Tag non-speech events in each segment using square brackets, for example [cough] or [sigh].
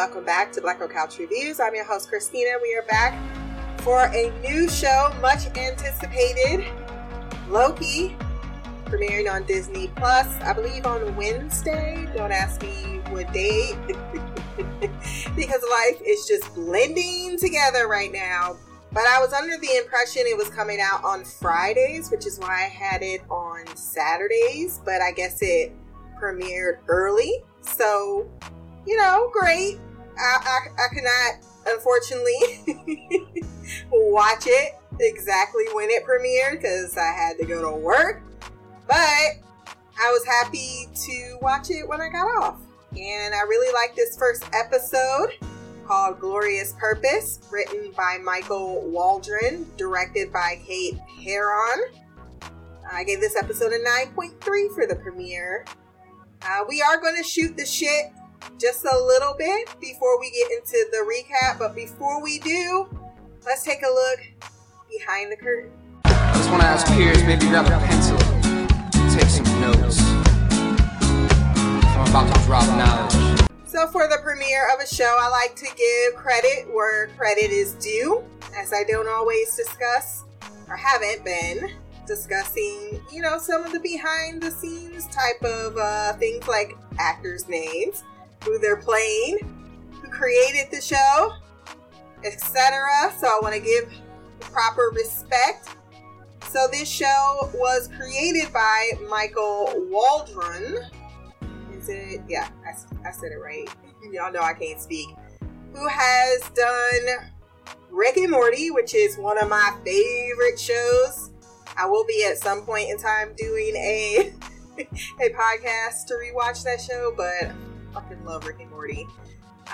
welcome back to Black Girl Couch Reviews. I'm your host, Christina. We are back for a new show, much anticipated Loki, premiering on Disney Plus, I believe on Wednesday. Don't ask me what day, [laughs] because life is just blending together right now. But I was under the impression it was coming out on Fridays, which is why I had it on Saturdays, but I guess it premiered early. So, you know, great. I, I, I cannot, unfortunately, [laughs] watch it exactly when it premiered because I had to go to work. But I was happy to watch it when I got off. And I really like this first episode called Glorious Purpose, written by Michael Waldron, directed by Kate Herron. I gave this episode a 9.3 for the premiere. Uh, we are going to shoot the shit just a little bit before we get into the recap, but before we do, let's take a look behind the curtain. I just want to ask peers, maybe grab a pencil, take some notes. I'm about to drop knowledge. So, for the premiere of a show, I like to give credit where credit is due, as I don't always discuss or haven't been discussing, you know, some of the behind the scenes type of uh, things like actors' names, who they're playing, who created the show, etc. So I want to give proper respect. So this show was created by Michael Waldron. Is it? Yeah, I, I said it right. [laughs] Y'all know I can't speak. Who has done Rick and Morty, which is one of my favorite shows I will be at some point in time doing a [laughs] a podcast to rewatch that show, but fucking love Rick and Morty.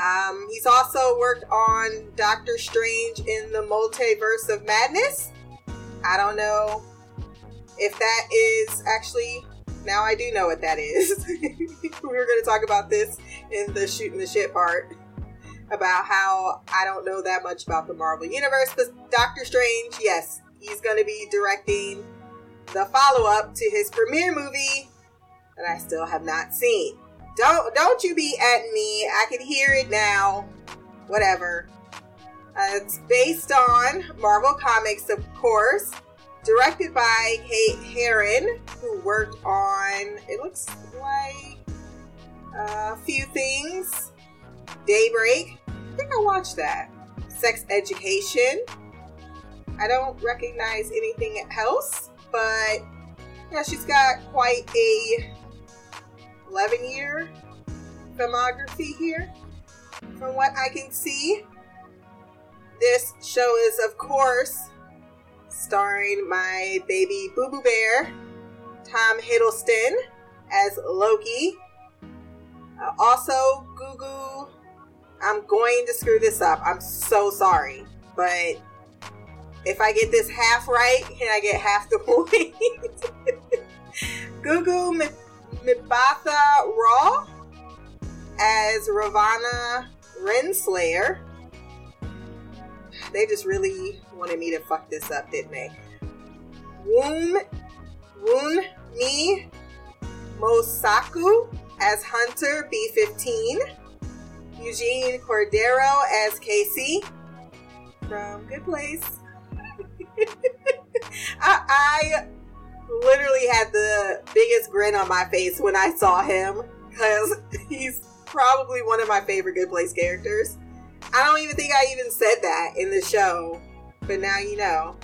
Um, he's also worked on Doctor Strange in the Multiverse of Madness. I don't know if that is actually. Now I do know what that is. [laughs] we were going to talk about this in the shooting the shit part about how I don't know that much about the Marvel Universe, but Doctor Strange, yes, he's going to be directing the follow up to his premiere movie that I still have not seen. Don't don't you be at me. I can hear it now. Whatever. Uh, it's based on Marvel Comics, of course. Directed by Kate Herron, who worked on it looks like a few things. Daybreak. I think I watched that. Sex Education. I don't recognize anything else, but yeah, she's got quite a 11 year filmography here. From what I can see, this show is, of course, starring my baby Boo Boo Bear, Tom Hiddleston, as Loki. Uh, also, Gugu. I'm going to screw this up. I'm so sorry, but if I get this half right, can I get half the [laughs] point? Gugu Mbatha Raw as Ravonna Renslayer. They just really wanted me to fuck this up, didn't they? Woon Woon Mi Mosaku as Hunter B15. Eugene Cordero as Casey from Good Place. [laughs] I, I literally had the biggest grin on my face when I saw him because he's probably one of my favorite Good Place characters. I don't even think I even said that in the show, but now you know.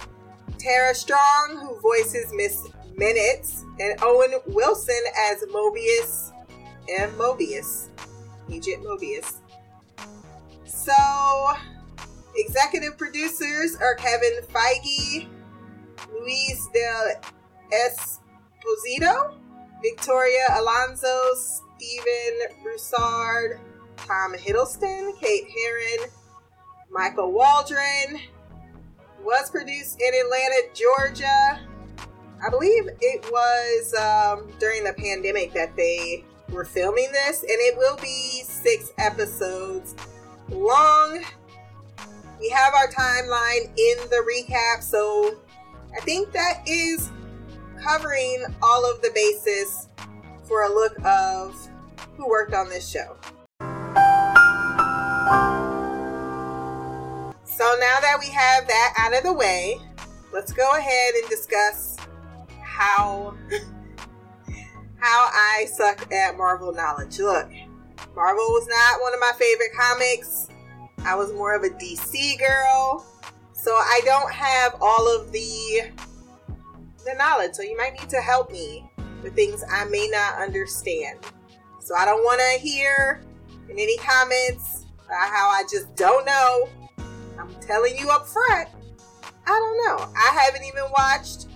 Tara Strong, who voices Miss Minutes, and Owen Wilson as Mobius and Mobius, Agent Mobius. So, Executive producers are Kevin Feige, Luis del Esposito, Victoria Alonso, Stephen Broussard, Tom Hiddleston, Kate Herron, Michael Waldron. Was produced in Atlanta, Georgia. I believe it was um, during the pandemic that they were filming this, and it will be six episodes long we have our timeline in the recap. So I think that is covering all of the bases for a look of who worked on this show. So now that we have that out of the way, let's go ahead and discuss how [laughs] how I suck at Marvel knowledge. Look, Marvel was not one of my favorite comics. I was more of a DC girl. So I don't have all of the the knowledge. So you might need to help me with things I may not understand. So I don't want to hear in any comments about how I just don't know I'm telling you up front, I don't know. I haven't even watched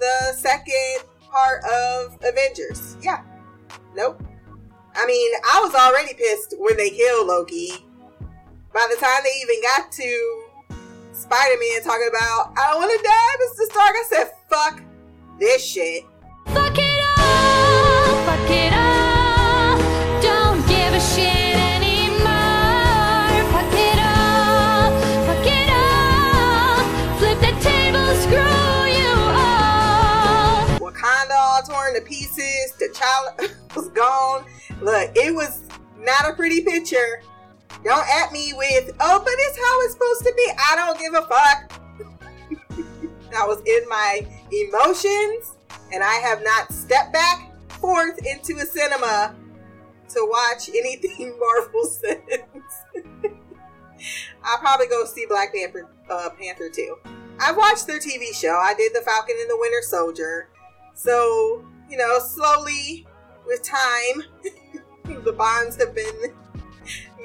the second part of Avengers. Yeah. Nope. I mean, I was already pissed when they killed Loki. By the time they even got to Spider Man talking about, I don't want to die, Mr. Stark, I said, fuck this shit. Fuck it all, fuck it all. Don't give a shit anymore. Fuck it all, fuck it all. Flip the table, screw you all. Wakanda all torn to pieces. T'Challa [laughs] was gone. Look, it was not a pretty picture. Don't at me with, oh, but it's how it's supposed to be. I don't give a fuck. [laughs] I was in my emotions, and I have not stepped back forth into a cinema to watch anything [laughs] Marvel since. [laughs] I'll probably go see Black Panther, uh, Panther too. I've watched their TV show. I did The Falcon and the Winter Soldier. So, you know, slowly with time, the bonds have been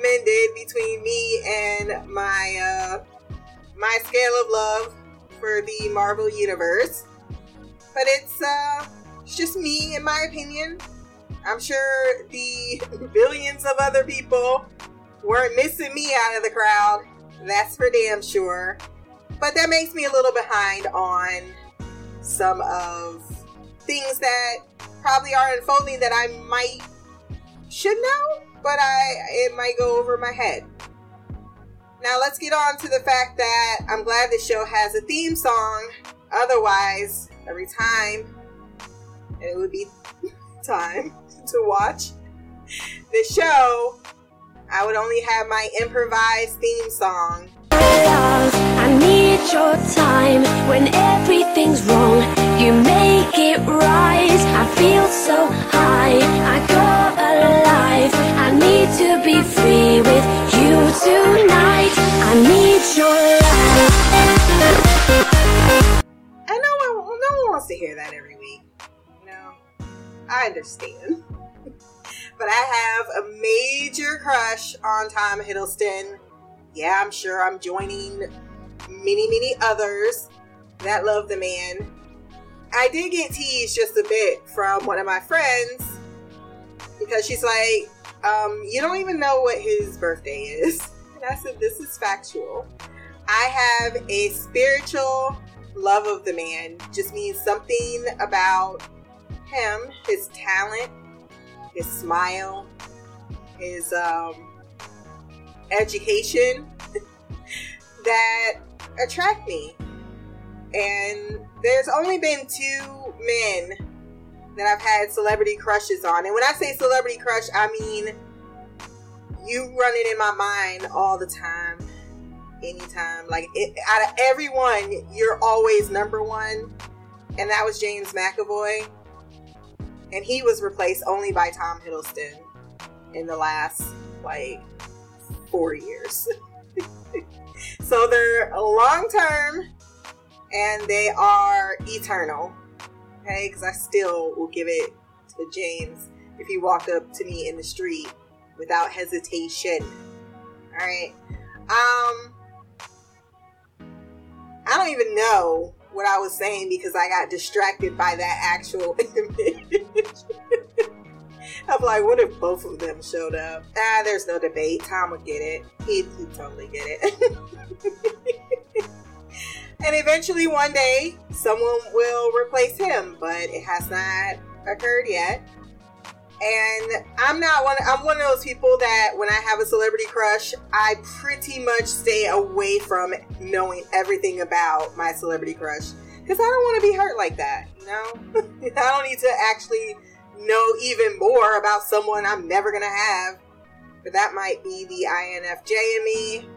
mended between me and my uh, my scale of love for the Marvel universe. But it's uh, it's just me, in my opinion. I'm sure the [laughs] billions of other people weren't missing me out of the crowd. That's for damn sure. But that makes me a little behind on some of things that probably are unfolding that I might should know, but I it might go over my head. Now let's get on to the fact that I'm glad the show has a theme song. Otherwise, every time it would be [laughs] time to watch the show, I would only have my improvised theme song. I need your time when everything's wrong. You make it. I feel so high. I go alive. I need to be free with you tonight. I need your love. And no one, no one wants to hear that every week. No, I understand. [laughs] but I have a major crush on Tom Hiddleston. Yeah, I'm sure I'm joining many, many others that love the man. I did get teased just a bit from one of my friends because she's like, um, you don't even know what his birthday is. And I said, this is factual. I have a spiritual love of the man. Just means something about him, his talent, his smile, his um, education [laughs] that attract me. And there's only been two men that I've had celebrity crushes on. And when I say celebrity crush, I mean you run it in my mind all the time, anytime. Like it, out of everyone, you're always number one, and that was James McAvoy, and he was replaced only by Tom Hiddleston in the last like four years. [laughs] so they're long term, and they are eternal. Okay, because I still will give it to James if he walked up to me in the street without hesitation. All right. Um, I don't even know what I was saying because I got distracted by that actual [laughs] image. I'm like, what if both of them showed up? Ah, there's no debate. Tom would get it. He'd, he'd totally get it. [laughs] and eventually, one day, someone will replace him, but it has not occurred yet. And I'm not one. I'm one of those people that when I have a celebrity crush, I pretty much stay away from knowing everything about my celebrity crush because I don't want to be hurt like that. You know, [laughs] I don't need to actually know even more about someone I'm never gonna have. but that might be the INFJ in me.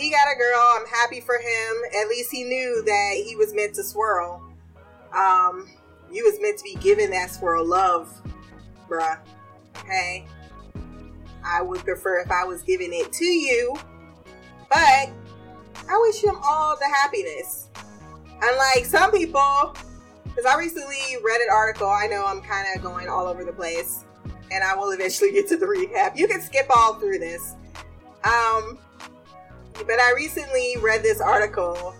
He got a girl. I'm happy for him. At least he knew that he was meant to swirl. Um, you was meant to be given that swirl love, bruh. Okay. I would prefer if I was giving it to you, but I wish him all the happiness. Unlike some people, because I recently read an article, I know I'm kind of going all over the place, and I will eventually [laughs] get to the recap. You can skip all through this. Um, but I recently read this article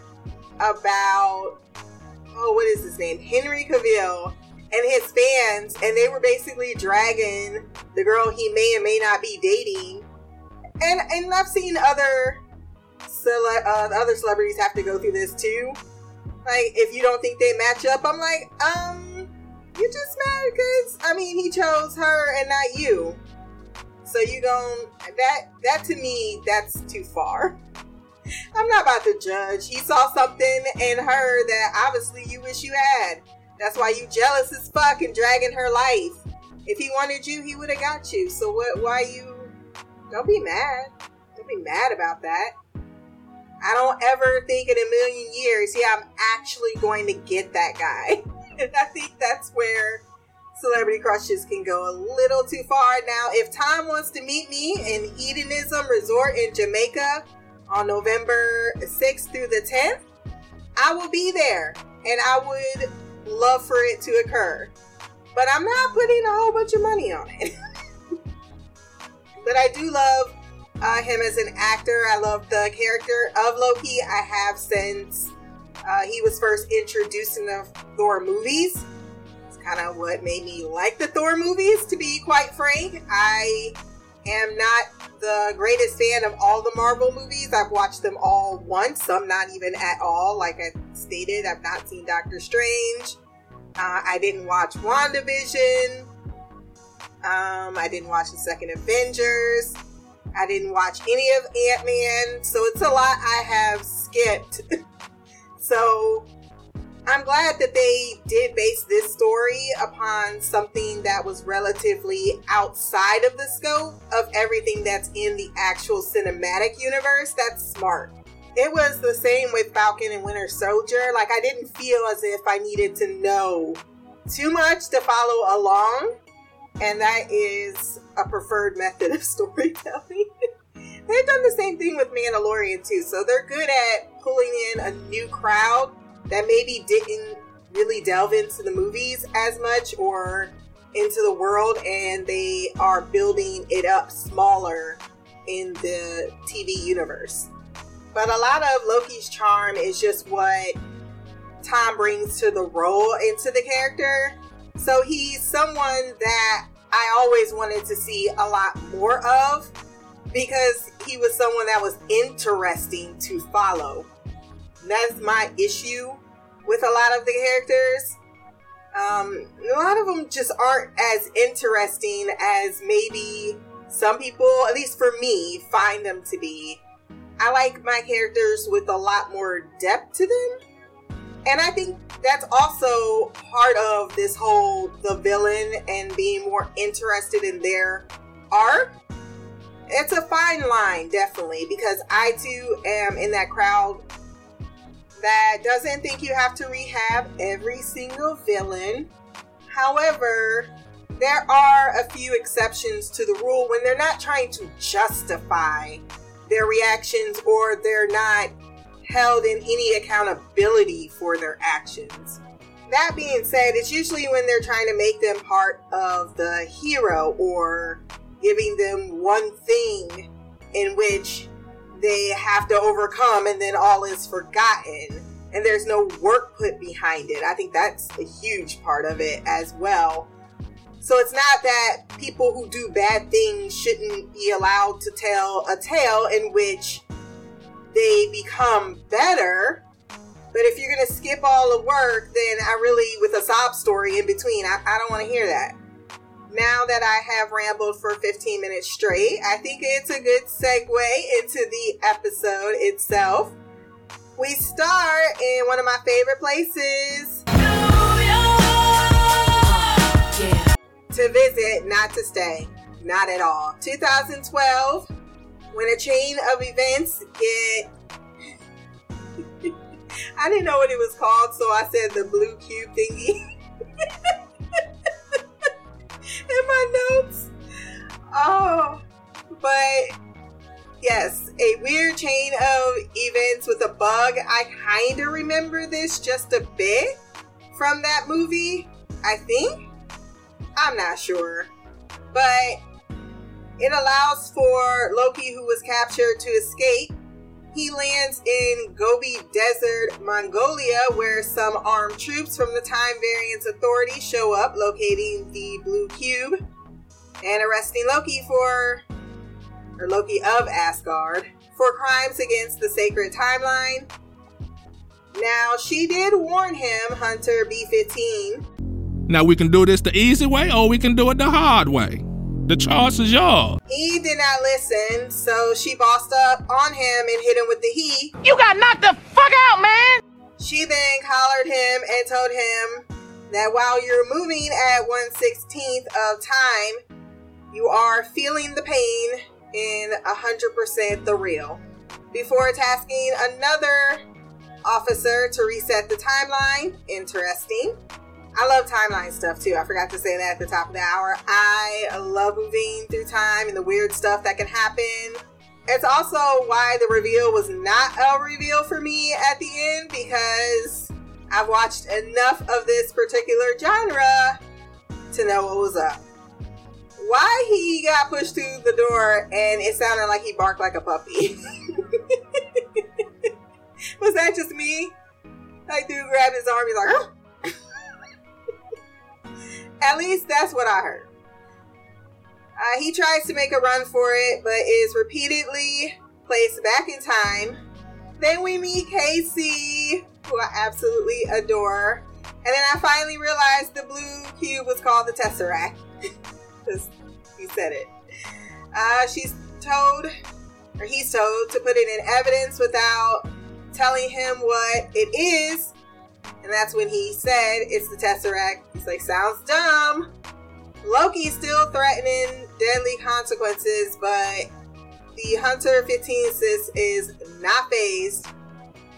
about, oh, what is his name? Henry Cavill and his fans, and they were basically dragging the girl he may and may not be dating. And and I've seen other cele- uh, other celebrities have to go through this too. Like if you don't think they match up, I'm like, um, you just mad because I mean he chose her and not you. So you don't that that to me that's too far. I'm not about to judge. He saw something in her that obviously you wish you had. That's why you jealous as fuck and dragging her life. If he wanted you, he would have got you. So what? Why you? Don't be mad. Don't be mad about that. I don't ever think in a million years, yeah, I'm actually going to get that guy. [laughs] and I think that's where celebrity crushes can go a little too far. Now, if Tom wants to meet me in Hedonism Resort in Jamaica on November 6th through the 10th, I will be there and I would love for it to occur. But I'm not putting a whole bunch of money on it. [laughs] but I do love uh, him as an actor. I love the character of Loki. I have since uh, he was first introduced in the Thor movies. Kind of what made me like the Thor movies, to be quite frank. I am not the greatest fan of all the Marvel movies. I've watched them all once, some not even at all. Like I stated, I've not seen Doctor Strange. Uh, I didn't watch WandaVision. Um, I didn't watch the second Avengers. I didn't watch any of Ant Man. So it's a lot I have skipped. [laughs] so I'm glad that they did base this story upon something that was relatively outside of the scope of everything that's in the actual cinematic universe. That's smart. It was the same with Falcon and Winter Soldier. Like, I didn't feel as if I needed to know too much to follow along. And that is a preferred method of [laughs] storytelling. They've done the same thing with Mandalorian too. So they're good at pulling in a new crowd that maybe didn't really delve into the movies as much or into the world and they are building it up smaller in the TV universe. But a lot of Loki's charm is just what Tom brings to the role into the character. So he's someone that I always wanted to see a lot more of because he was someone that was interesting to follow. That's my issue with a lot of the characters. Um, a lot of them just aren't as interesting as maybe some people, at least for me, find them to be. I like my characters with a lot more depth to them. And I think that's also part of this whole the villain and being more interested in their arc. It's a fine line, definitely, because I too am in that crowd that doesn't think you have to rehab every single villain. However, there are a few exceptions to the rule when they're not trying to justify their reactions or they're not held in any accountability for their actions. That being said, it's usually when they're trying to make them part of the hero or giving them one thing in which they have to overcome and then all is forgotten and there's no work put behind it. I think that's a huge part of it as well. So it's not that people who do bad things shouldn't be allowed to tell a tale in which they become better. But if you're going to skip all the work, then I really, with a sob story in between, I, I don't want to hear that now that I have rambled for 15 minutes straight, I think it's a good segue into the episode itself. We start in one of my favorite places to visit, not to stay. Not at all. 2012, when a chain of events get. [laughs] I didn't know what it was called, so I said the blue cube thingy [laughs] [laughs] in my notes. Oh, but yes, a weird chain of events with a bug. I kind of remember this just a bit from that movie, I think. I'm not sure. But it allows for Loki, who was captured, to escape. He lands in Gobi Desert, Mongolia, where some armed troops from the Time Variance Authority show up, locating the Blue Cube and arresting Loki for, or Loki of Asgard, for crimes against the sacred timeline. Now, she did warn him, Hunter B 15. Now we can do this the easy way or we can do it the hard way. The choice is yours. He did not listen, so she bossed up on him and hit him with the he. You got knocked the fuck out, man! She then collared him and told him that while you're moving at 116th of time, you are feeling the pain in 100% the real. Before tasking another officer to reset the timeline, interesting. I love timeline stuff too. I forgot to say that at the top of the hour. I love moving through time and the weird stuff that can happen. It's also why the reveal was not a reveal for me at the end because I've watched enough of this particular genre to know what was up. Why he got pushed through the door and it sounded like he barked like a puppy. [laughs] was that just me? Like, dude grabbed his arm, he's like. At least that's what I heard. Uh, he tries to make a run for it, but is repeatedly placed back in time. Then we meet Casey, who I absolutely adore. And then I finally realized the blue cube was called the Tesseract. [laughs] Because he said it. Uh, she's told, or he's told, to put it in evidence without telling him what it is. And that's when he said it's the Tesseract. He's like, sounds dumb. Loki's still threatening deadly consequences, but the Hunter 15 sis is not phased,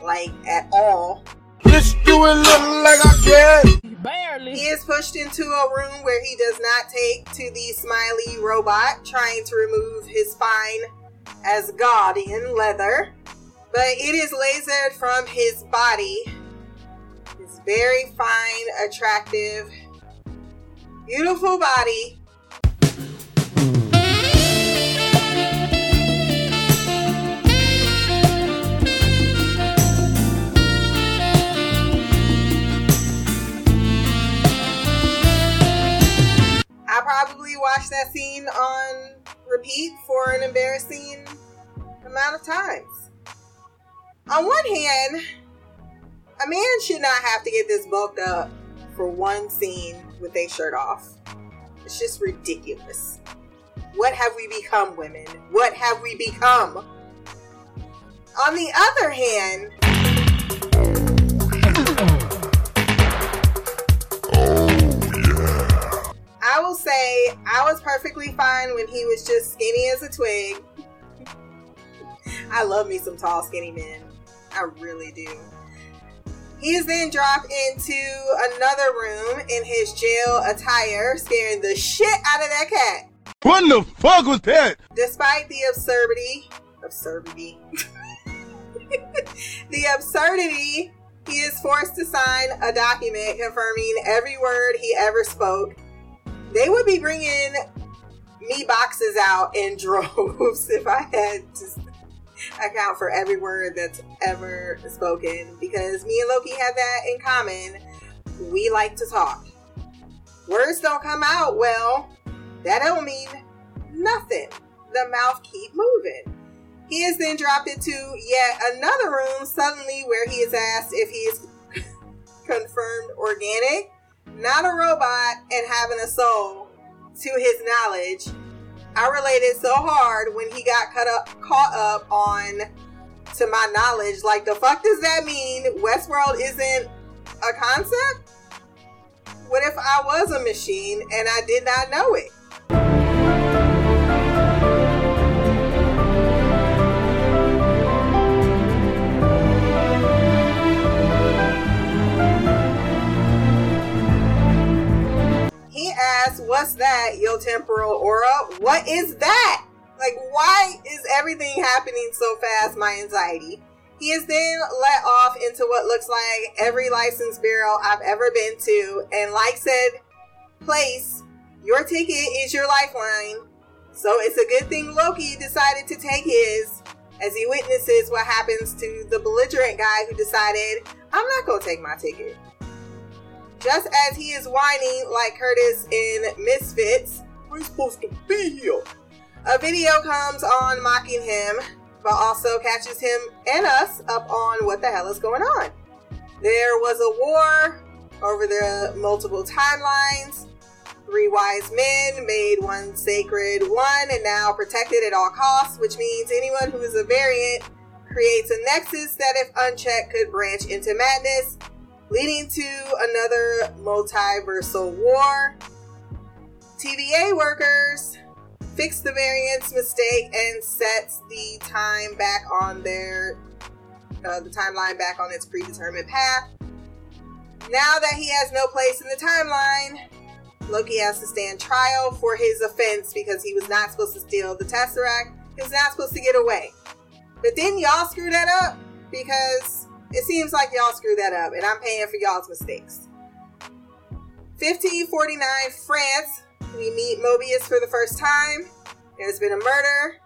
like at all. Bitch, do it look like I can. Barely. He is pushed into a room where he does not take to the smiley robot, trying to remove his fine Asgardian leather. But it is lasered from his body. Very fine, attractive, beautiful body. I probably watched that scene on repeat for an embarrassing amount of times. On one hand, a man should not have to get this bulked up for one scene with a shirt off. It's just ridiculous. What have we become, women? What have we become? On the other hand, I will say I was perfectly fine when he was just skinny as a twig. I love me some tall, skinny men. I really do. He is then dropped into another room in his jail attire, scaring the shit out of that cat. What the fuck was that? Despite the absurdity, absurdity, [laughs] the absurdity, he is forced to sign a document confirming every word he ever spoke. They would be bringing me boxes out in [laughs] droves if I had to account for every word that's ever spoken because me and Loki have that in common. We like to talk. Words don't come out well. That don't mean nothing. The mouth keep moving. He is then dropped into yet another room suddenly where he is asked if he is [laughs] confirmed organic, not a robot, and having a soul. To his knowledge, I related so hard when he got cut up, caught up on, to my knowledge, like the fuck does that mean? Westworld isn't a concept? What if I was a machine and I did not know it? Temporal aura. What is that? Like, why is everything happening so fast? My anxiety. He is then let off into what looks like every license bureau I've ever been to, and like said place, your ticket is your lifeline. So it's a good thing Loki decided to take his as he witnesses what happens to the belligerent guy who decided, I'm not gonna take my ticket. Just as he is whining like Curtis in Misfits, We're supposed to be here. a video comes on mocking him, but also catches him and us up on what the hell is going on. There was a war over the multiple timelines. Three wise men made one sacred one and now protected at all costs, which means anyone who is a variant creates a nexus that, if unchecked, could branch into madness, leading to another multiversal war. TVA workers fix the variant's mistake and sets the time back on their uh, the timeline back on its predetermined path. Now that he has no place in the timeline, Loki has to stand trial for his offense because he was not supposed to steal the Tesseract. He was not supposed to get away. But then y'all screw that up because it seems like y'all screwed that up, and I'm paying for y'all's mistakes. 1549 France, we meet Mobius for the first time. There's been a murder.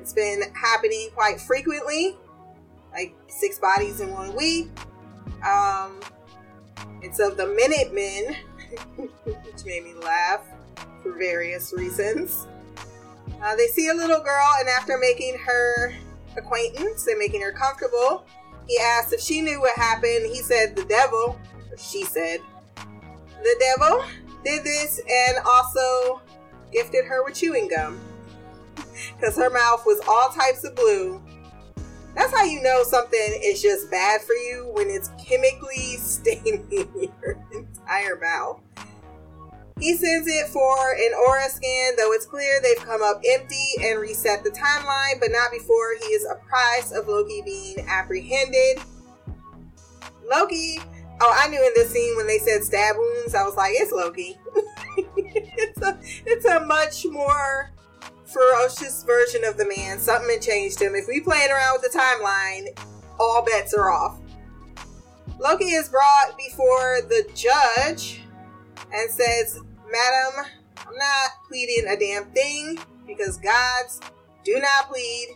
It's been happening quite frequently, like six bodies in one week. Um, it's of the Minutemen, [laughs] which made me laugh for various reasons. Uh, they see a little girl, and after making her acquaintance and making her comfortable, he asked if she knew what happened. He said the devil, she said, the devil did this and also gifted her with chewing gum [laughs] because her mouth was all types of blue. That's how you know something is just bad for you when it's chemically [laughs] staining your entire mouth. He sends it for an aura scan, though it's clear they've come up empty and reset the timeline, but not before he is apprised of Loki being apprehended. Loki, oh, I knew in this scene when they said stab wounds, I was like, it's Loki. [laughs] it's a it's a much more ferocious version of the man. Something had changed him. If we playing around with the timeline, all bets are off. Loki is brought before the judge and says, Madam, I'm not pleading a damn thing because gods do not plead.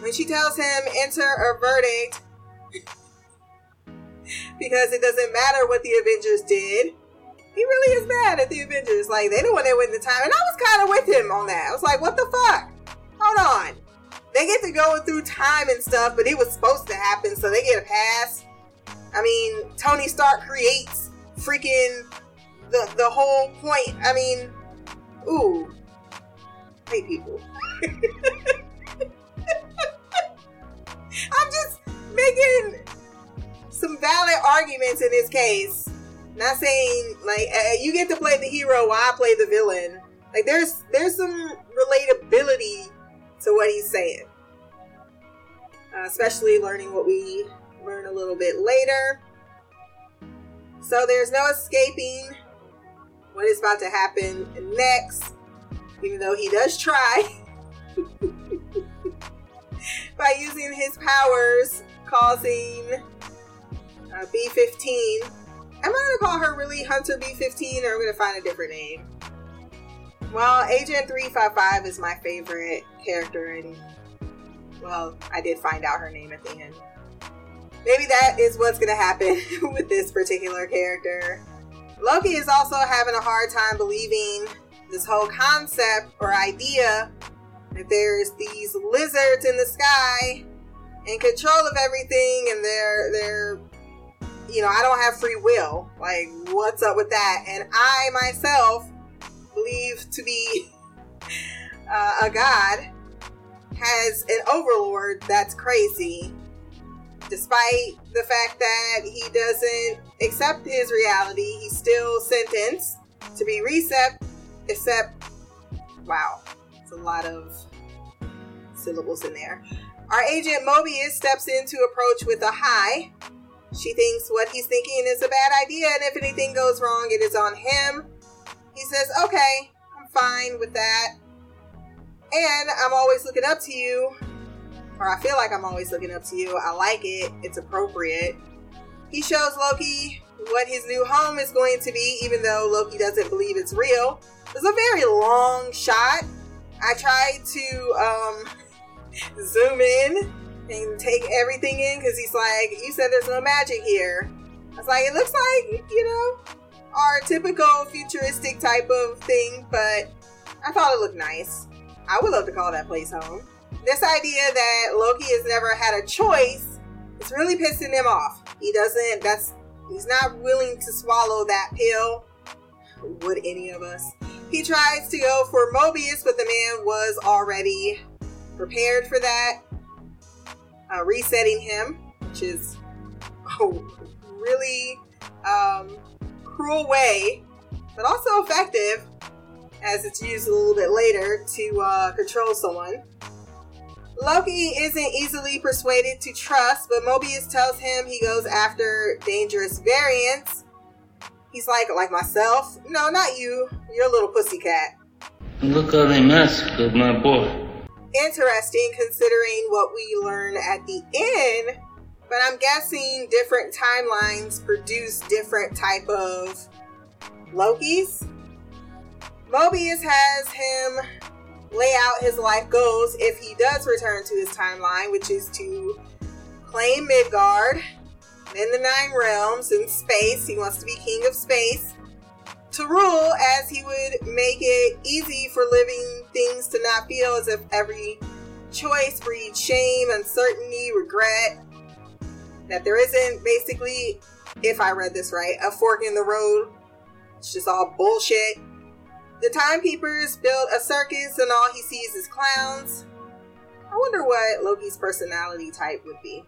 When she tells him, enter a verdict [laughs] because it doesn't matter what the Avengers did. He really is mad at the Avengers. Like, they don't want to win the time. And I was kind of with him on that. I was like, what the fuck? Hold on. They get to go through time and stuff, but it was supposed to happen, so they get a pass. I mean, Tony Stark creates freaking the the whole point. I mean, ooh, hey people. [laughs] I'm just making some valid arguments in this case. Not saying like uh, you get to play the hero while I play the villain. Like there's there's some relatability to what he's saying, uh, especially learning what we learn a little bit later. So there's no escaping what is about to happen next, even though he does try [laughs] by using his powers, causing uh, B15. Am I gonna call her really Hunter B15 or I'm gonna find a different name? Well, Agent 355 is my favorite character, and well, I did find out her name at the end. Maybe that is what's gonna happen [laughs] with this particular character. Loki is also having a hard time believing this whole concept or idea that there's these lizards in the sky in control of everything and they're they're you know, I don't have free will. Like, what's up with that? And I myself believe to be [laughs] uh, a god has an overlord that's crazy despite the fact that he doesn't accept his reality, he's still sentenced to be reset. Except, wow, it's a lot of syllables in there. Our agent Mobius steps in to approach with a hi. She thinks what he's thinking is a bad idea, and if anything goes wrong, it is on him. He says, Okay, I'm fine with that. And I'm always looking up to you, or I feel like I'm always looking up to you. I like it, it's appropriate. He shows Loki what his new home is going to be, even though Loki doesn't believe it's real. It's a very long shot. I tried to um, [laughs] zoom in and take everything in because he's like, You said there's no magic here. I was like, It looks like, you know, our typical futuristic type of thing, but I thought it looked nice. I would love to call that place home. This idea that Loki has never had a choice is really pissing him off. He doesn't, that's, he's not willing to swallow that pill. Would any of us? He tries to go for Mobius, but the man was already prepared for that, uh, resetting him, which is a really um, cruel way, but also effective as it's used a little bit later to uh, control someone. Loki isn't easily persuaded to trust, but Mobius tells him he goes after dangerous variants. He's like, like myself? No, not you. You're a little pussycat. Look how they massacred my boy. Interesting considering what we learn at the end, but I'm guessing different timelines produce different type of Lokis. Mobius has him lay out his life goals if he does return to his timeline, which is to claim Midgard, in the Nine Realms, in space. He wants to be king of space. To rule as he would make it easy for living things to not feel as if every choice breeds shame, uncertainty, regret. That there isn't basically, if I read this right, a fork in the road. It's just all bullshit. The timekeepers build a circus and all he sees is clowns. I wonder what Loki's personality type would be.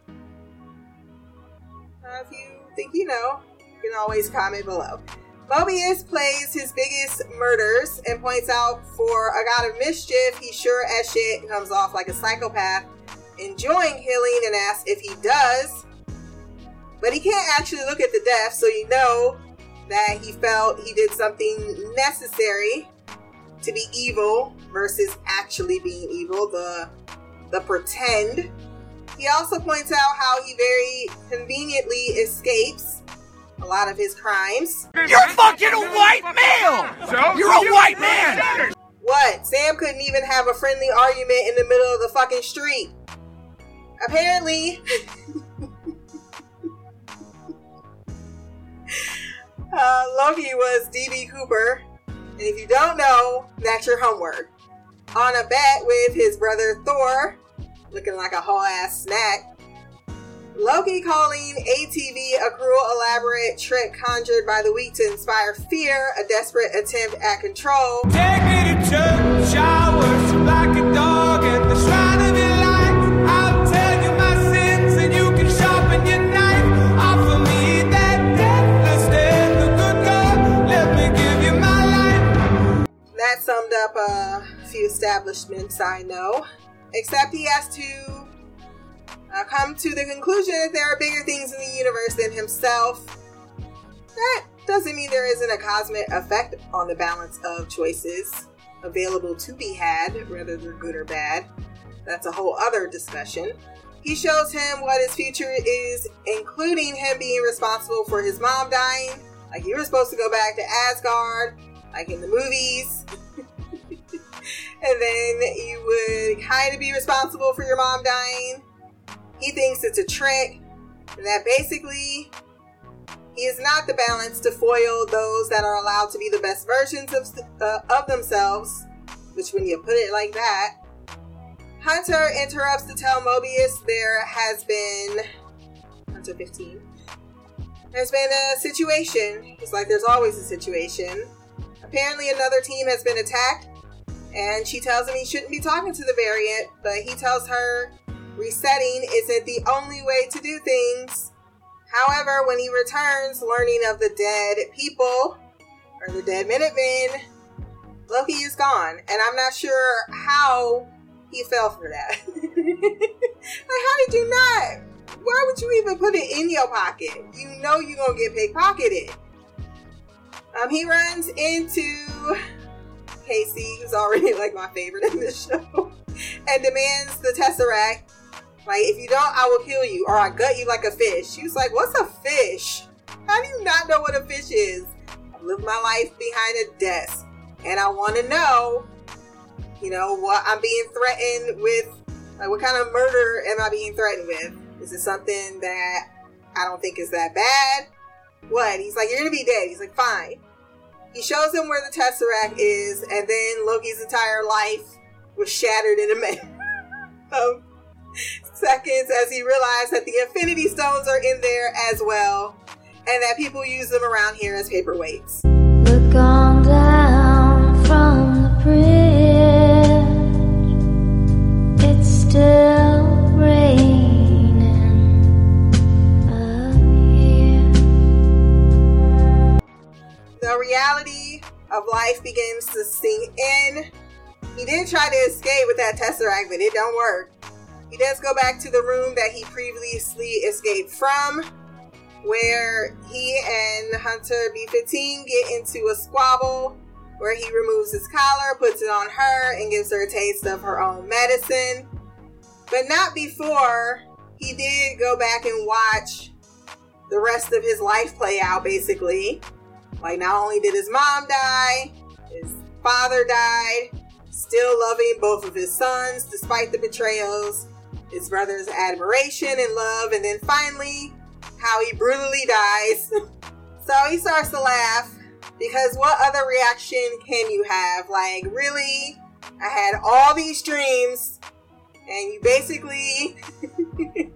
Uh, if you think you know, you can always comment below. Mobius plays his biggest murders and points out for a god of mischief, he sure as shit comes off like a psychopath, enjoying healing and asks if he does. But he can't actually look at the death, so you know that he felt he did something necessary to be evil versus actually being evil, the the pretend. He also points out how he very conveniently escapes a lot of his crimes. You're fucking a white male! You're a white man! What? Sam couldn't even have a friendly argument in the middle of the fucking street. Apparently, [laughs] uh, Loki was DB Cooper, and if you don't know, that's your homework. On a bet with his brother Thor, looking like a whole ass snack. Loki calling ATV a cruel, elaborate trick conjured by the weak to inspire fear, a desperate attempt at control. Take me to church, Summed up a few establishments I know. Except he has to uh, come to the conclusion that there are bigger things in the universe than himself. That doesn't mean there isn't a cosmic effect on the balance of choices available to be had, whether they're good or bad. That's a whole other discussion. He shows him what his future is, including him being responsible for his mom dying. Like you were supposed to go back to Asgard, like in the movies. And then you would kind of be responsible for your mom dying. He thinks it's a trick, and that basically he is not the balance to foil those that are allowed to be the best versions of, uh, of themselves, which, when you put it like that, Hunter interrupts to tell Mobius there has been. Hunter 15. There's been a situation. He's like, there's always a situation. Apparently, another team has been attacked, and she tells him he shouldn't be talking to the variant, but he tells her resetting isn't the only way to do things. However, when he returns, learning of the dead people, or the dead Minutemen, Loki is gone, and I'm not sure how he fell for that. [laughs] like, how did you not? Why would you even put it in your pocket? You know you're gonna get pickpocketed. Um, he runs into Casey, who's already [laughs] like my favorite in this show, [laughs] and demands the Tesseract. Like, if you don't, I will kill you, or I gut you like a fish. She was like, What's a fish? How do you not know what a fish is? I live my life behind a desk, and I want to know, you know, what I'm being threatened with. Like, what kind of murder am I being threatened with? Is it something that I don't think is that bad? What? He's like, You're gonna be dead. He's like, Fine. He shows him where the Tesseract is, and then Loki's entire life was shattered in a matter [laughs] of seconds as he realized that the Infinity Stones are in there as well, and that people use them around here as paperweights. Reality of life begins to sink in. He did try to escape with that Tesseract, but it don't work. He does go back to the room that he previously escaped from, where he and Hunter B15 get into a squabble where he removes his collar, puts it on her, and gives her a taste of her own medicine. But not before he did go back and watch the rest of his life play out, basically. Like, not only did his mom die, his father died, still loving both of his sons despite the betrayals, his brother's admiration and love, and then finally, how he brutally dies. [laughs] so he starts to laugh because what other reaction can you have? Like, really? I had all these dreams, and you basically [laughs]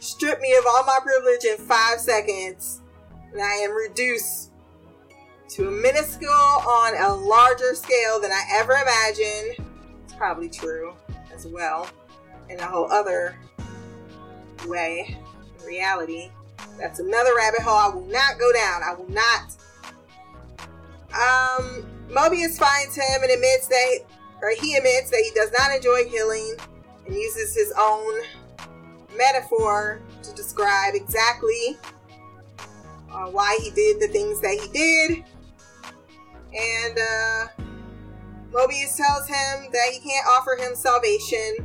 stripped me of all my privilege in five seconds, and I am reduced to a minuscule on a larger scale than I ever imagined. It's probably true as well in a whole other way, in reality. That's another rabbit hole I will not go down. I will not. Um, Mobius finds him and admits that, or he admits that he does not enjoy killing and uses his own metaphor to describe exactly uh, why he did the things that he did. And uh, Mobius tells him that he can't offer him salvation,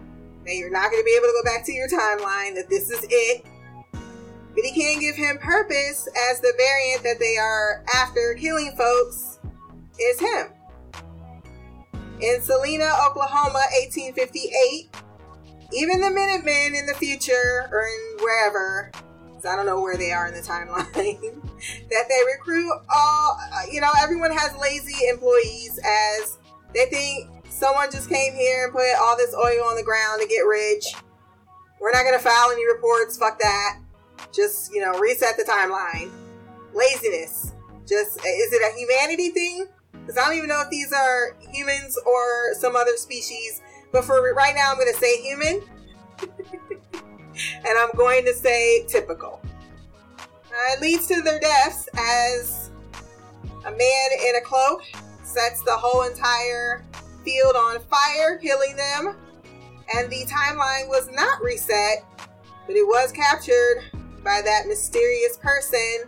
that you're not going to be able to go back to your timeline, that this is it. But he can't give him purpose as the variant that they are after killing folks is him. In Salina, Oklahoma, 1858, even the Minutemen in the future or in wherever, 'cause I don't know where they are in the timeline, [laughs] that they recruit all, you know, everyone has lazy employees as they think someone just came here and put all this oil on the ground to get rich. We're not to file any reports. Fuck that. Just, you know, reset the timeline. Laziness. Just, is it a humanity thing? Because I don't even know if these are humans or some other species. But for right now, I'm to say human. [laughs] and I'm going to say typical. Uh, it leads to their deaths as a man in a cloak sets the whole entire field on fire, killing them. And the timeline was not reset, but it was captured by that mysterious person.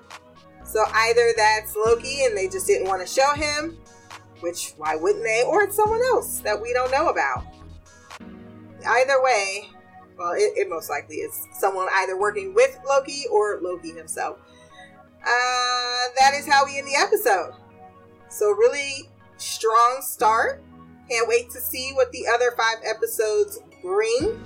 So either that's Loki and they just didn't want to show him, which why wouldn't they? Or it's someone else that we don't know about. Either way, well, it, it most likely is someone either working with Loki or Loki himself. Uh, that is how we end the episode. So, really strong start. Can't wait to see what the other five episodes bring.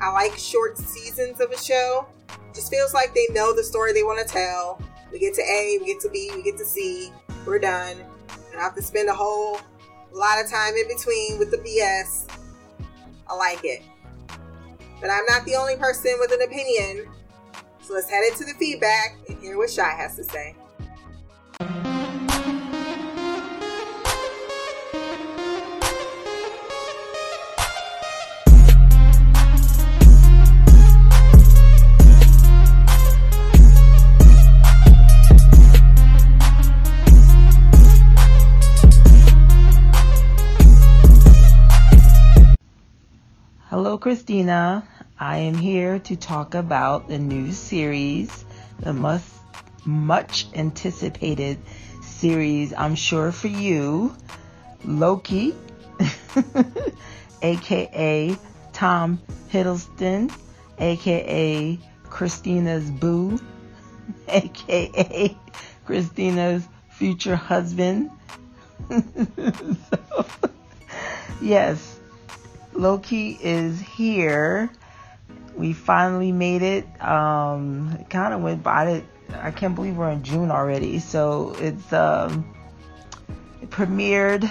I like short seasons of a show. Just feels like they know the story they want to tell. We get to A, we get to B, we get to C. We're done. And I have to spend a whole lot of time in between with the BS. I like it. But I'm not the only person with an opinion. So let's head into the feedback and hear what Shy has to say. Christina. I am here to talk about the new series, the much, much anticipated series, I'm sure for you, Loki, [laughs] aka Tom Hiddleston, aka Christina's boo, [laughs] aka Christina's future husband. [laughs] so, yes, Loki is here. We finally made it. Um, it kind of went by it. I can't believe we're in June already. So it's um, it premiered.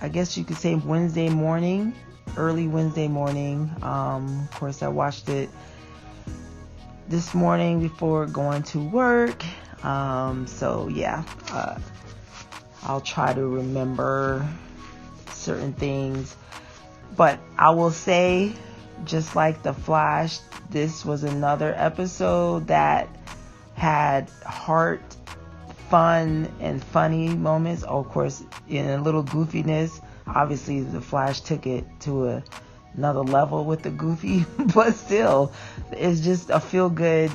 I guess you could say Wednesday morning, early Wednesday morning. Um, of course, I watched it this morning before going to work. Um, so yeah, uh, I'll try to remember certain things. But I will say, just like The Flash, this was another episode that had heart, fun, and funny moments. Oh, of course, in a little goofiness. Obviously, The Flash took it to a, another level with the goofy, [laughs] but still, it's just a feel good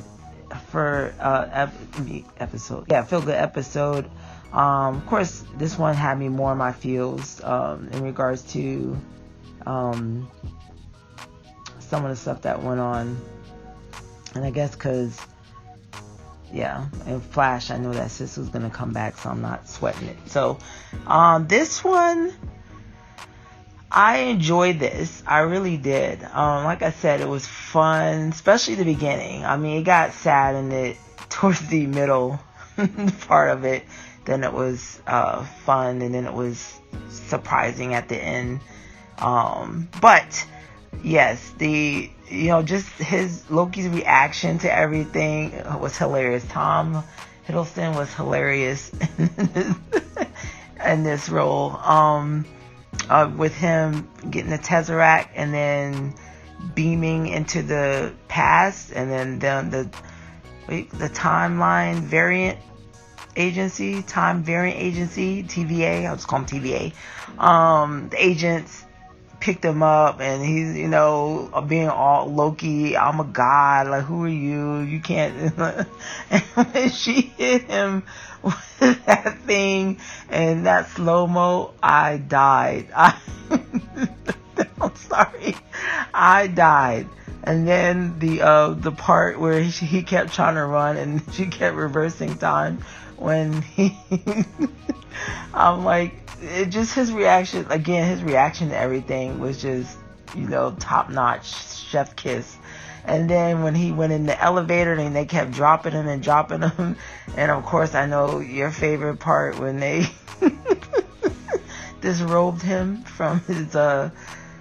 for uh, ep- episode. Yeah, feel good episode. Um, of course, this one had me more in my feels um, in regards to um, some of the stuff that went on. And I guess because, yeah, in Flash, I know that sis was going to come back, so I'm not sweating it. So, um, this one, I enjoyed this. I really did. Um, like I said, it was fun, especially the beginning. I mean, it got sad in it [laughs] towards the middle [laughs] part of it. Then it was uh, fun, and then it was surprising at the end. Um, but yes, the you know just his Loki's reaction to everything was hilarious. Tom Hiddleston was hilarious [laughs] in this role. Um, uh, with him getting the Tesseract and then beaming into the past, and then the the, the timeline variant agency, time variant agency, TVA. I'll just call him TVA. Um, the agents picked him up and he's, you know, being all Loki, I'm a god, like, who are you? You can't. [laughs] and she hit him with that thing and that slow mo, I died. I, [laughs] I'm sorry. I died. And then the uh, the part where he, he kept trying to run and [laughs] she kept reversing time when he [laughs] I'm like it just his reaction again his reaction to everything was just you know top notch chef kiss. And then when he went in the elevator and they kept dropping him and dropping him. [laughs] And of course I know your favorite part when they [laughs] disrobed him from his uh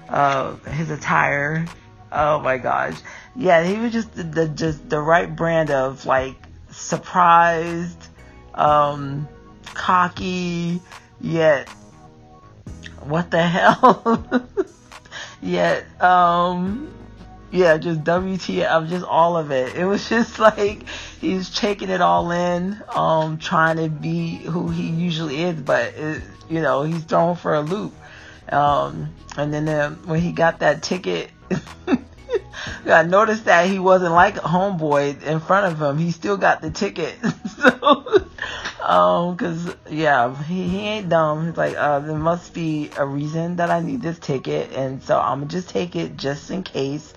uh his attire. Oh my gosh. Yeah he was just the, the just the right brand of like surprised um, cocky, yet what the [laughs] hell? yet, um, yeah, just WTF, just all of it. It was [laughs] just like he's taking it all in, um, trying to be who he usually is, but it, you know, he's thrown for a loop. Um, and then uh, when he got that ticket, [laughs] I noticed that he wasn't like a homeboy in front of him. He still got the ticket. so, um, cause yeah, he, he ain't dumb. He's like, uh, there must be a reason that I need this ticket. And so I'm gonna just take it just in case.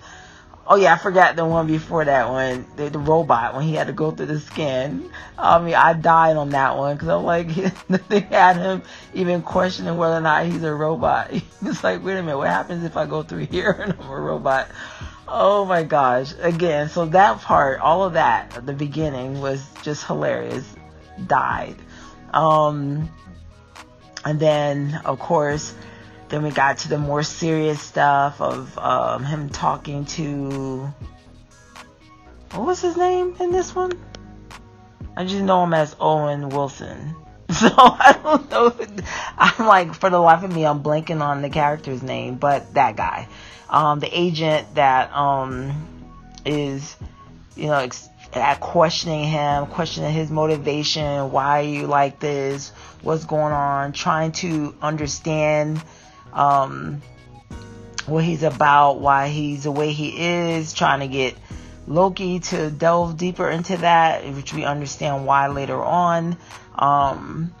Oh yeah, I forgot the one before that one, the, the robot when he had to go through the scan. I mean, I died on that one because I'm like, [laughs] they had him even questioning whether or not he's a robot. [laughs] He's like, wait a minute, what happens if I go through here [laughs] and I'm a robot? Oh my gosh. Again, so that part, all of that at the beginning was just hilarious. Died. Um, and then, of course, then we got to the more serious stuff of um, him talking to. What was his name in this one? I just know him as Owen Wilson. [laughs] So I don't know. I'm like, for the life of me, I'm blanking on the character's name, but that guy um, the agent that um, is, you know, ex- at questioning him, questioning his motivation, why you like this, what's going on, trying to understand um, what he's about, why he's the way he is, trying to get Loki to delve deeper into that, which we understand why later on. Um,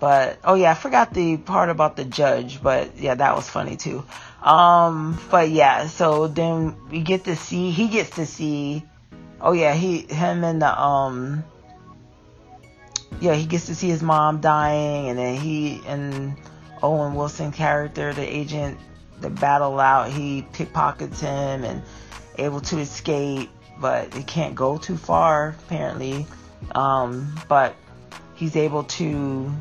But oh yeah, I forgot the part about the judge, but yeah, that was funny too. Um, but yeah, so then we get to see he gets to see oh yeah, he him and the um yeah, he gets to see his mom dying and then he and Owen Wilson character, the agent the battle out, he pickpockets him and able to escape, but he can't go too far apparently. Um, but he's able to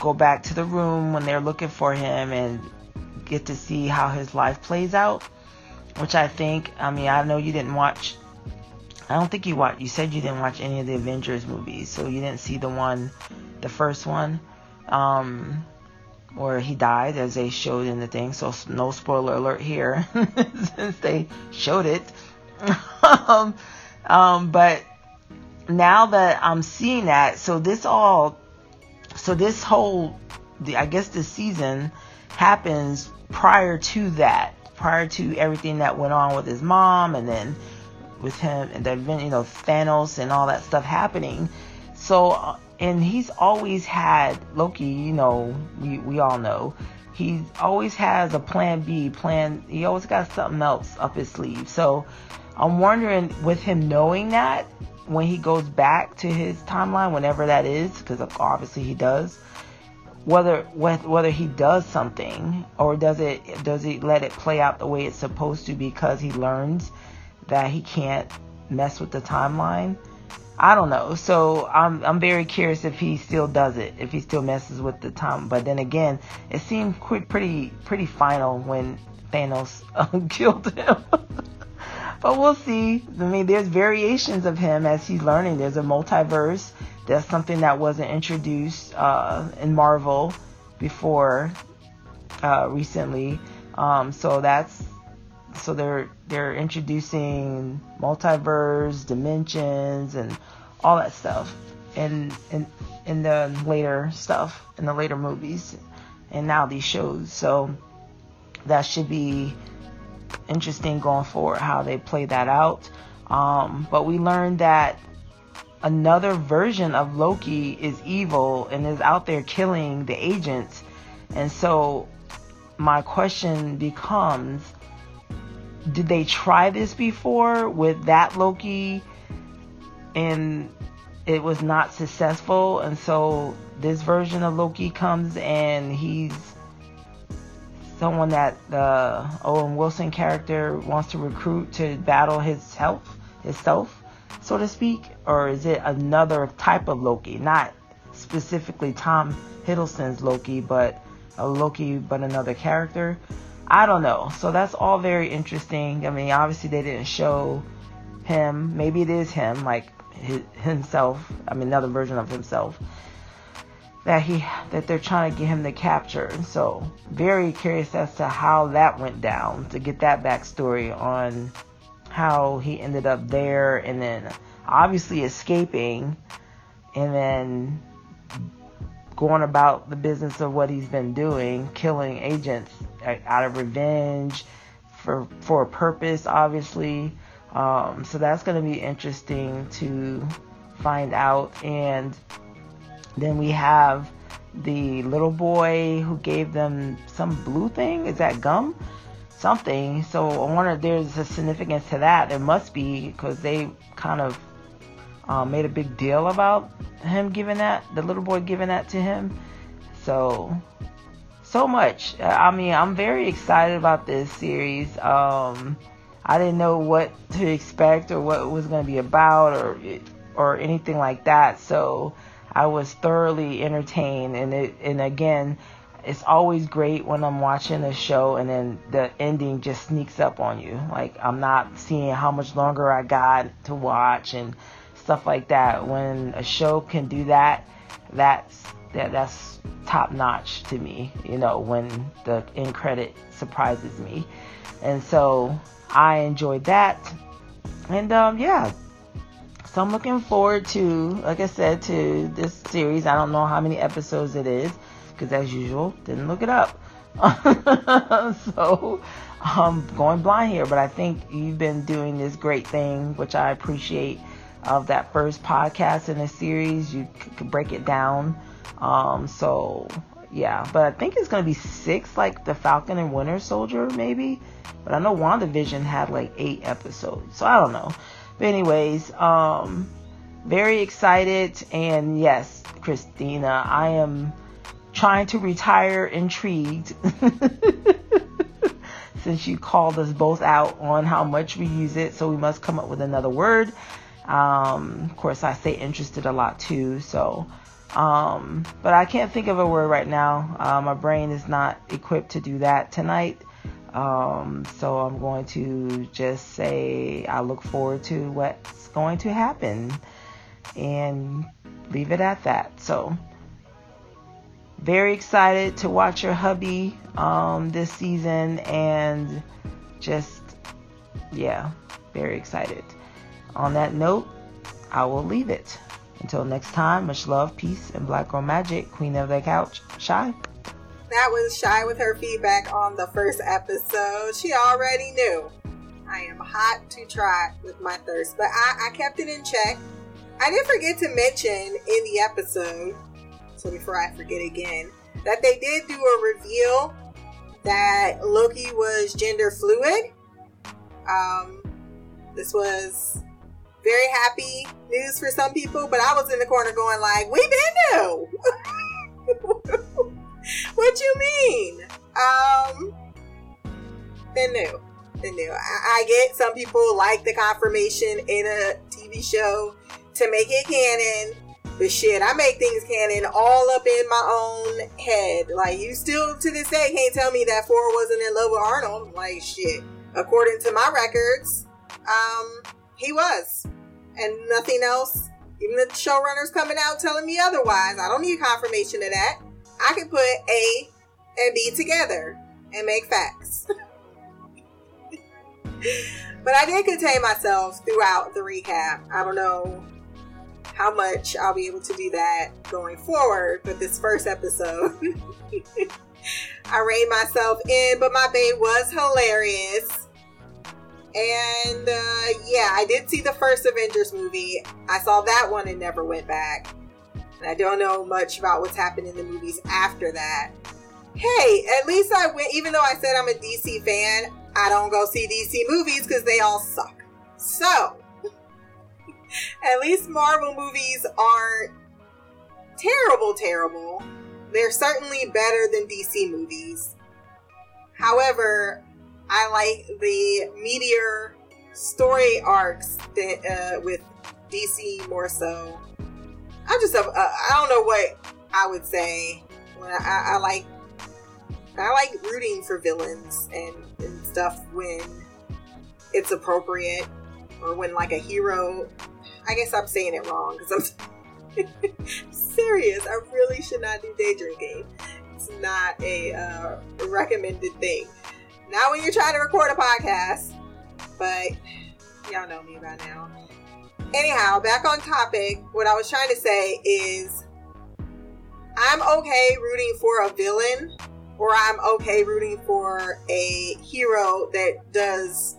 go back to the room when they're looking for him and get to see how his life plays out. Which I think, I mean, I know you didn't watch. I don't think you watched. You said you didn't watch any of the Avengers movies, so you didn't see the one, the first one, um, where he died, as they showed in the thing. So no spoiler alert here, [laughs] since they showed it. [laughs] um, um, but now that I'm seeing that, so this all, so this whole, the, I guess this season happens prior to that, prior to everything that went on with his mom, and then with him, and then you know Thanos and all that stuff happening. So, uh, and he's always had Loki. You know, we we all know. He always has a plan B, plan. He always got something else up his sleeve. So, I'm wondering with him knowing that when he goes back to his timeline, whenever that is, because obviously he does, whether whether he does something or does it does he let it play out the way it's supposed to because he learns that he can't mess with the timeline. I don't know. So I'm I'm very curious if he still does it, if he still messes with the time. But then again, it seemed pretty pretty final when Thanos [laughs] um, killed him. [laughs] but we'll see. I mean, there's variations of him as he's learning. There's a multiverse. That's something that wasn't introduced uh, in Marvel before uh, recently. Um, so that's so they're they're introducing multiverse, dimensions, and all that stuff in in in the later stuff in the later movies, and now these shows. So that should be interesting going forward how they play that out. Um, but we learned that another version of Loki is evil and is out there killing the agents. And so my question becomes did they try this before with that Loki? And it was not successful. And so this version of Loki comes and he's someone that the Owen Wilson character wants to recruit to battle his health, himself, so to speak, or is it another type of Loki, not specifically Tom Hiddleston's Loki, but a Loki but another character? I don't know. So that's all very interesting. I mean, obviously they didn't show him. Maybe it is him, like himself. I mean, another version of himself that he that they're trying to get him to capture. So very curious as to how that went down to get that backstory on how he ended up there and then obviously escaping and then going about the business of what he's been doing, killing agents out of revenge for for a purpose, obviously. Um, so that's going to be interesting to find out. And then we have the little boy who gave them some blue thing. Is that gum? Something. So I wonder if there's a significance to that. There must be because they kind of uh, made a big deal about him giving that, the little boy giving that to him. So, so much. I mean, I'm very excited about this series. Um, I didn't know what to expect or what it was going to be about or or anything like that. So I was thoroughly entertained, and it and again, it's always great when I'm watching a show and then the ending just sneaks up on you. Like I'm not seeing how much longer I got to watch and stuff like that. When a show can do that, that's that that's top notch to me. You know, when the end credit surprises me, and so I enjoyed that. And um, yeah, so I'm looking forward to, like I said, to this series. I don't know how many episodes it is because, as usual, didn't look it up. [laughs] so I'm going blind here, but I think you've been doing this great thing, which I appreciate of that first podcast in a series. You could break it down Um, so yeah, but I think it's gonna be six, like the Falcon and Winter Soldier, maybe. But I know WandaVision had like eight episodes, so I don't know. But anyways, um, very excited, and yes, Christina, I am trying to retire intrigued. [laughs] Since you called us both out on how much we use it, so we must come up with another word. Um, of course, I say interested a lot too, so um, but I can't think of a word right now. Uh, my brain is not equipped to do that tonight. Um, so I'm going to just say I look forward to what's going to happen and leave it at that. So very excited to watch your hubby um, this season and just yeah, very excited. On that note, I will leave it. Until next time, much love, peace, and black girl magic. Queen of the couch, Shy. That was Shy with her feedback on the first episode. She already knew. I am hot to try with my thirst, but I, I kept it in check. I did forget to mention in the episode, so before I forget again, that they did do a reveal that Loki was gender fluid. Um, this was very happy news for some people, but I was in the corner going like, "We been new." [laughs] what you mean? Um, been new, been new. I, I get some people like the confirmation in a TV show to make it canon. But shit, I make things canon all up in my own head. Like, you still to this day can't tell me that Thor wasn't in love with Arnold. Like, shit. According to my records, um, he was and nothing else. Even the showrunners coming out telling me otherwise. I don't need confirmation of that. I can put A and B together and make facts. [laughs] but I did contain myself throughout the recap. I don't know how much I'll be able to do that going forward, but this first episode, [laughs] I reined myself in, but my babe was hilarious. And uh, yeah, I did see the first Avengers movie. I saw that one and never went back. And I don't know much about what's happened in the movies after that. Hey, at least I went, even though I said I'm a DC fan, I don't go see DC movies because they all suck. So, [laughs] at least Marvel movies aren't terrible, terrible. They're certainly better than DC movies. However, I like the meteor story arcs that, uh, with DC more so. I'm just a I don't know what I would say when I, I, I like I like rooting for villains and, and stuff when it's appropriate or when like a hero. I guess I'm saying it wrong because I'm [laughs] serious. I really should not do day drinking. It's not a uh, recommended thing. Not when you're trying to record a podcast, but y'all know me by now. Anyhow, back on topic, what I was trying to say is I'm okay rooting for a villain, or I'm okay rooting for a hero that does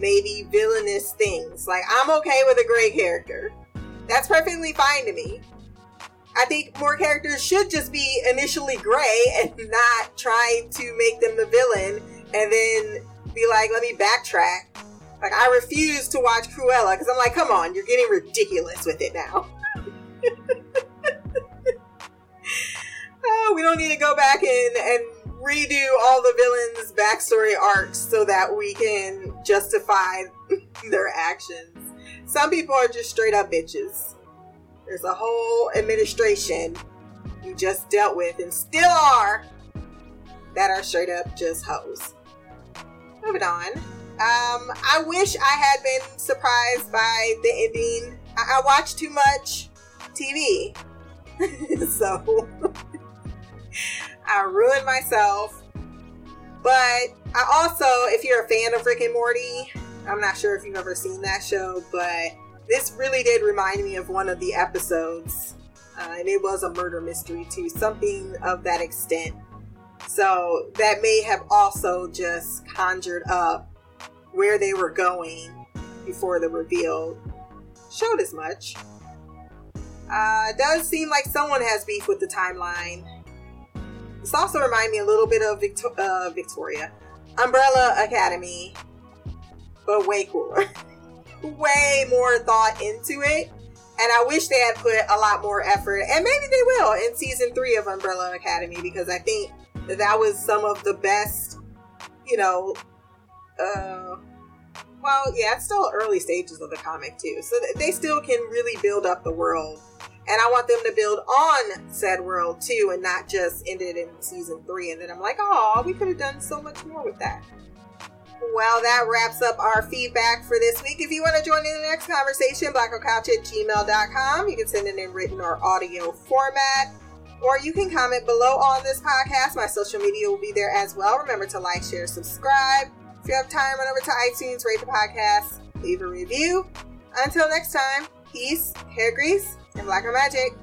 maybe villainous things. Like, I'm okay with a gray character. That's perfectly fine to me. I think more characters should just be initially gray and [laughs] not try to make them the villain and then be like, let me backtrack. Like, I refuse to watch Cruella because I'm like, come on, you're getting ridiculous with it now. [laughs] oh, we don't need to go back and, and redo all the villains' backstory arcs so that we can justify [laughs] their actions. Some people are just straight up bitches. There's a whole administration you just dealt with and still are that are straight up just hoes. Moving on. Um, I wish I had been surprised by the ending. I, I watched too much TV. [laughs] so [laughs] I ruined myself. But I also, if you're a fan of Rick and Morty, I'm not sure if you've ever seen that show, but this really did remind me of one of the episodes. Uh, and it was a murder mystery too, something of that extent. So that may have also just conjured up where they were going before the reveal showed as much. Uh, it does seem like someone has beef with the timeline. This also reminds me a little bit of Victo- uh, Victoria, Umbrella Academy, but way cooler. [laughs] way more thought into it. And I wish they had put a lot more effort, and maybe they will in season three of Umbrella Academy because I think that was some of the best, you know, uh, well, yeah, it's still early stages of the comic too, so they still can really build up the world. And I want them to build on said world too, and not just end it in season three. And then I'm like, oh, we could have done so much more with that. Well, that wraps up our feedback for this week. If you want to join in the next conversation, blackocouch at gmail.com. You can send it in written or audio format. Or you can comment below on this podcast. My social media will be there as well. Remember to like, share, subscribe. If you have time, run over to iTunes, rate the podcast, leave a review. Until next time, peace, hair grease, and blacker magic.